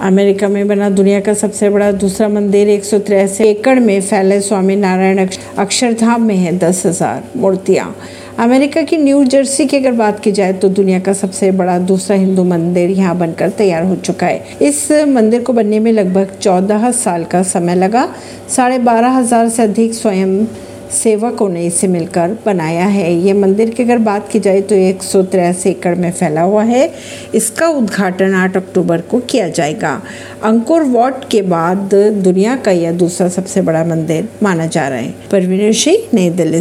America में बना दुनिया का सबसे बड़ा दूसरा मंदिर एक एकड़ में फैले स्वामी नारायण अक्षरधाम में है, दस हज़ार मूर्तियाँ। अमेरिका की न्यू जर्सी की अगर बात की जाए तो दुनिया का सबसे बड़ा दूसरा हिंदू मंदिर यहाँ बनकर तैयार हो चुका है। इस मंदिर को बनने में लगभग चौदह साल का समय लगा। साढ़े बारह हज़ार से अधिक स्वयं सेवकों ने इसे मिलकर बनाया है। ये मंदिर की अगर बात की जाए तो एक सौ तिरासी एकड़ में फैला हुआ है। इसका उद्घाटन 8 अक्टूबर को किया जाएगा। अंकुर वॉट के बाद दुनिया का यह दूसरा सबसे बड़ा मंदिर माना जा रहा है। परवीन सिंह, नई दिल्ली